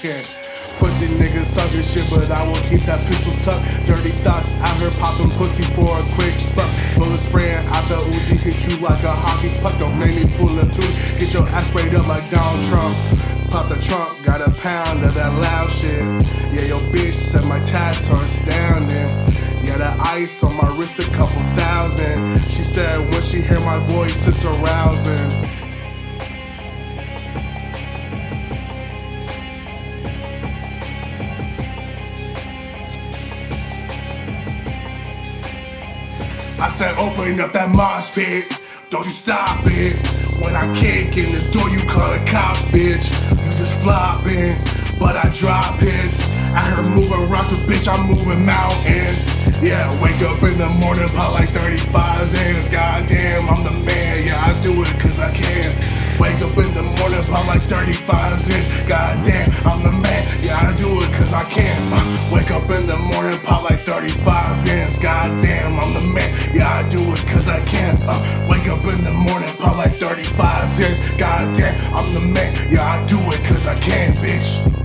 I. Pussy niggas talking shit, but I will keep that pistol tucked. Dirty thoughts out here popping pussy for a quick buck. Bullet spraying out the Uzi, hit you like a hockey puck. Don't make me pull a two. Get your ass sprayed up like Donald Trump. Pop the trunk, got a pound of that loud shit. Yeah, your bitch said my tats are astounding. Yeah, the ice on my wrist a couple thousand. She said when she hear my voice, it's arousing. I said open up that mosh pit, don't you stop it. When I kick in the door, you call the cops, bitch. You just flopping, but I drop hits. I heard moving rocks, but bitch, I'm moving mountains. Yeah, wake up in the morning, pop like 35 ends. Goddamn, I'm the man, yeah, I do it cause I can. Wake up in the morning, pop like 35 cents. Goddamn, I'm the man, cause I can. Uh, wake up in the morning, pop like 35 cents. Goddamn, I'm the man, yeah, I do it cause I can. Uh, wake up in the morning, pop like 35 cents. Goddamn, I'm the man, yeah, I do it cause I can, bitch.